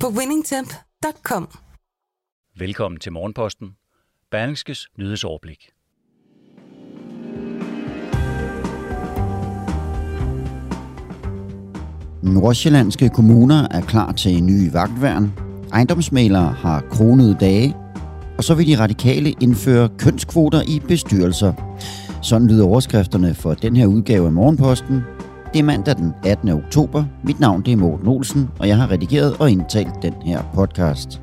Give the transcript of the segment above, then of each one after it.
på winningtemp.com. Velkommen til Morgenposten. Berlingskes nyhedsoverblik. Nordsjællandske kommuner er klar til en ny vagtværn. Ejendomsmalere har kronede dage. Og så vil de radikale indføre kønskvoter i bestyrelser. Sådan lyder overskrifterne for den her udgave af Morgenposten. Det er mandag den 18. oktober. Mit navn det er Morten Olsen, og jeg har redigeret og indtalt den her podcast.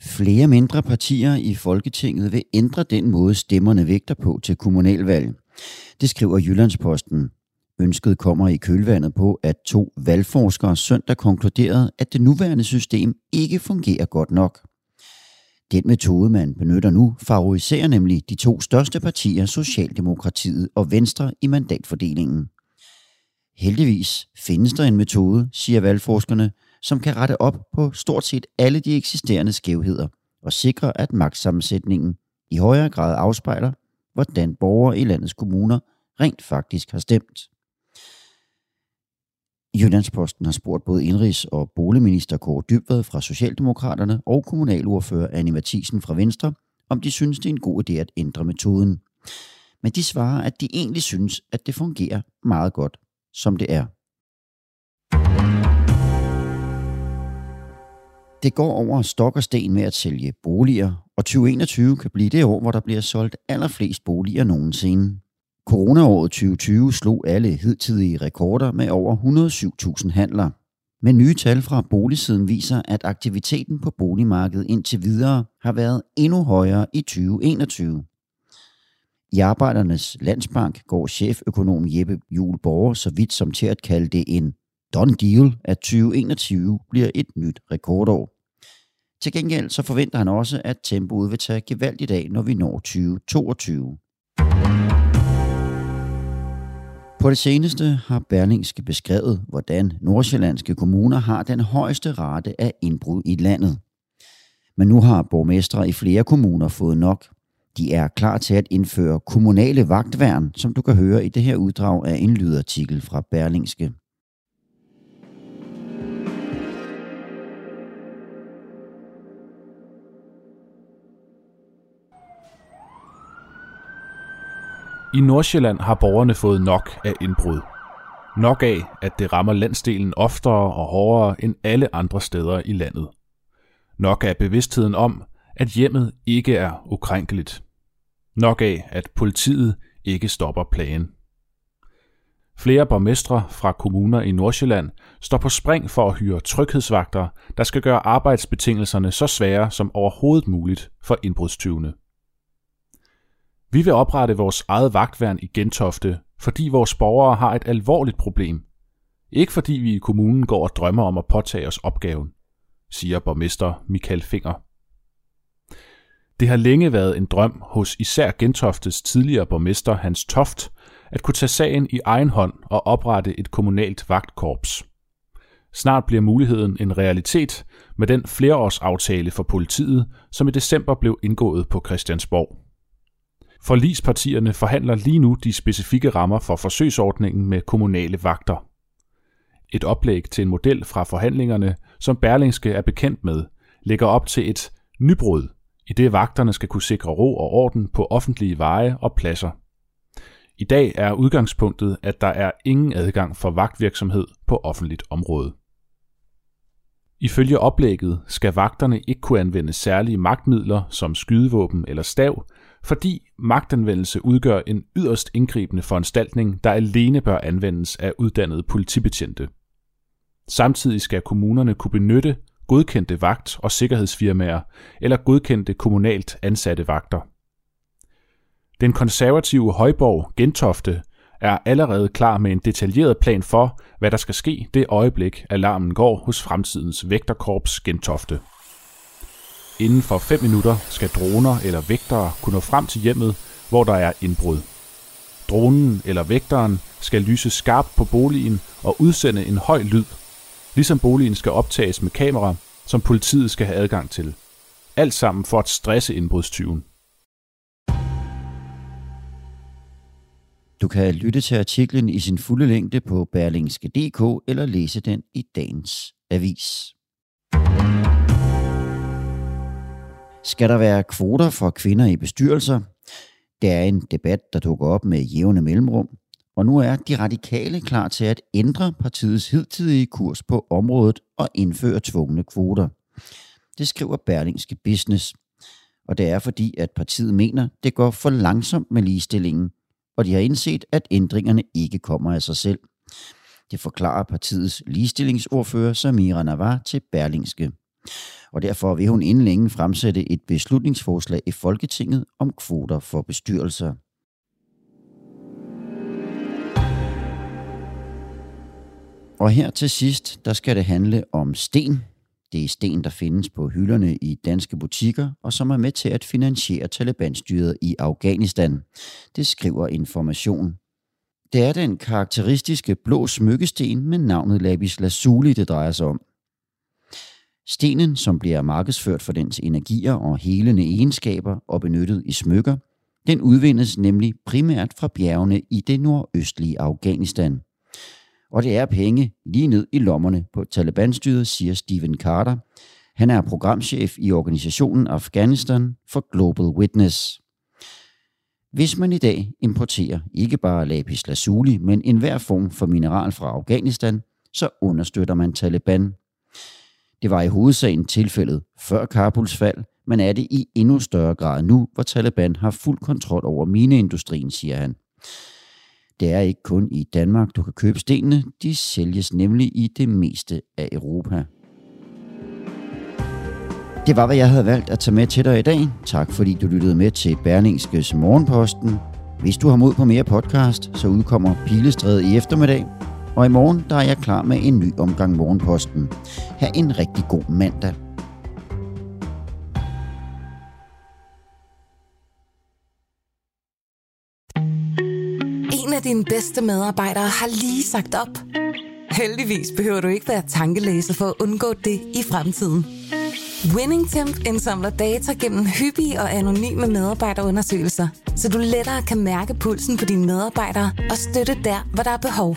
Flere mindre partier i Folketinget vil ændre den måde, stemmerne vægter på til kommunalvalg. Det skriver Jyllandsposten. Ønsket kommer i kølvandet på, at to valgforskere søndag konkluderede, at det nuværende system ikke fungerer godt nok. Den metode, man benytter nu, favoriserer nemlig de to største partier, Socialdemokratiet og Venstre, i mandatfordelingen. Heldigvis findes der en metode, siger valgforskerne, som kan rette op på stort set alle de eksisterende skævheder og sikre, at magtsammensætningen i højere grad afspejler, hvordan borgere i landets kommuner rent faktisk har stemt. Jyllandsposten har spurgt både indrigs- og boligminister Kåre Dybvad fra Socialdemokraterne og kommunalordfører Anne Mathisen fra Venstre, om de synes, det er en god idé at ændre metoden. Men de svarer, at de egentlig synes, at det fungerer meget godt, som det er. Det går over stok og sten med at sælge boliger, og 2021 kan blive det år, hvor der bliver solgt allerflest boliger nogensinde. Coronaåret 2020 slog alle hidtidige rekorder med over 107.000 handler. Men nye tal fra boligsiden viser, at aktiviteten på boligmarkedet indtil videre har været endnu højere i 2021. I Arbejdernes Landsbank går cheføkonom Jeppe Julborg så vidt som til at kalde det en done deal, at 2021 bliver et nyt rekordår. Til gengæld så forventer han også, at tempoet vil tage gevaldigt af, når vi når 2022. På det seneste har Berlingske beskrevet, hvordan nordsjællandske kommuner har den højeste rate af indbrud i landet. Men nu har borgmestre i flere kommuner fået nok. De er klar til at indføre kommunale vagtværn, som du kan høre i det her uddrag af en lydartikel fra Berlingske. I Nordsjælland har borgerne fået nok af indbrud. Nok af, at det rammer landsdelen oftere og hårdere end alle andre steder i landet. Nok af bevidstheden om, at hjemmet ikke er ukrænkeligt. Nok af, at politiet ikke stopper plagen. Flere borgmestre fra kommuner i Nordsjælland står på spring for at hyre tryghedsvagter, der skal gøre arbejdsbetingelserne så svære som overhovedet muligt for indbrudstyvene. Vi vil oprette vores eget vagtværn i Gentofte, fordi vores borgere har et alvorligt problem. Ikke fordi vi i kommunen går og drømmer om at påtage os opgaven, siger borgmester Michael Finger. Det har længe været en drøm hos især Gentoftes tidligere borgmester Hans Toft at kunne tage sagen i egen hånd og oprette et kommunalt vagtkorps. Snart bliver muligheden en realitet med den flereårsaftale for politiet, som i december blev indgået på Christiansborg. Forlispartierne forhandler lige nu de specifikke rammer for forsøgsordningen med kommunale vagter. Et oplæg til en model fra forhandlingerne, som Berlingske er bekendt med, lægger op til et nybrud, i det vagterne skal kunne sikre ro og orden på offentlige veje og pladser. I dag er udgangspunktet, at der er ingen adgang for vagtvirksomhed på offentligt område. Ifølge oplægget skal vagterne ikke kunne anvende særlige magtmidler som skydevåben eller stav, fordi magtanvendelse udgør en yderst indgribende foranstaltning, der alene bør anvendes af uddannede politibetjente. Samtidig skal kommunerne kunne benytte, godkendte vagt- og sikkerhedsfirmaer eller godkendte kommunalt ansatte vagter. Den konservative Højborg Gentofte er allerede klar med en detaljeret plan for, hvad der skal ske det øjeblik, alarmen går hos fremtidens vægterkorps Gentofte. Inden for 5 minutter skal droner eller vægtere kunne nå frem til hjemmet, hvor der er indbrud. Dronen eller vægteren skal lyse skarpt på boligen og udsende en høj lyd, ligesom boligen skal optages med kamera, som politiet skal have adgang til. Alt sammen for at stresse indbrudstyven. Du kan lytte til artiklen i sin fulde længde på berlingske.dk eller læse den i dagens avis. Skal der være kvoter for kvinder i bestyrelser? Det er en debat, der dukker op med jævne mellemrum, og nu er de radikale klar til at ændre partiets hidtidige kurs på området og indføre tvungne kvoter. Det skriver Berlingske Business. Og det er fordi, at partiet mener, det går for langsomt med ligestillingen, og de har indset, at ændringerne ikke kommer af sig selv. Det forklarer partiets ligestillingsordfører Samira Navar til Berlingske. Og derfor vil hun inden længe fremsætte et beslutningsforslag i Folketinget om kvoter for bestyrelser. Og her til sidst, der skal det handle om sten. Det er sten, der findes på hylderne i danske butikker, og som er med til at finansiere Taliban-styret i Afghanistan. Det skriver Information. Det er den karakteristiske blå smykkesten med navnet lapis lazuli, det drejer sig om. Stenen, som bliver markedsført for dens energier og helende egenskaber og benyttet i smykker, den udvindes nemlig primært fra bjergene i det nordøstlige Afghanistan. Og det er penge lige ned i lommerne på Taliban-styret, siger Stephen Carter. Han er programchef i organisationen Afghanistan for Global Witness. Hvis man i dag importerer ikke bare lapis lazuli, men enhver form for mineral fra Afghanistan, så understøtter man Taliban. Det var i hovedsagen tilfældet før Kabuls fald, men er det i endnu større grad nu, hvor Taliban har fuld kontrol over mineindustrien, siger han. Det er ikke kun i Danmark, du kan købe stenene. De sælges nemlig i det meste af Europa. Det var, hvad jeg havde valgt at tage med til dig i dag. Tak fordi du lyttede med til Berlingskes Morgenposten. Hvis du har mod på mere podcast, så udkommer Pilestræde i eftermiddag. Og i morgen der er jeg klar med en ny omgang Morgenposten. Ha' en rigtig god mandag. En af dine bedste medarbejdere har lige sagt op. Heldigvis behøver du ikke være tankelæser for at undgå det i fremtiden. WinningTemp indsamler data gennem hyppige og anonyme medarbejderundersøgelser, så du lettere kan mærke pulsen på dine medarbejdere og støtte der, hvor der er behov.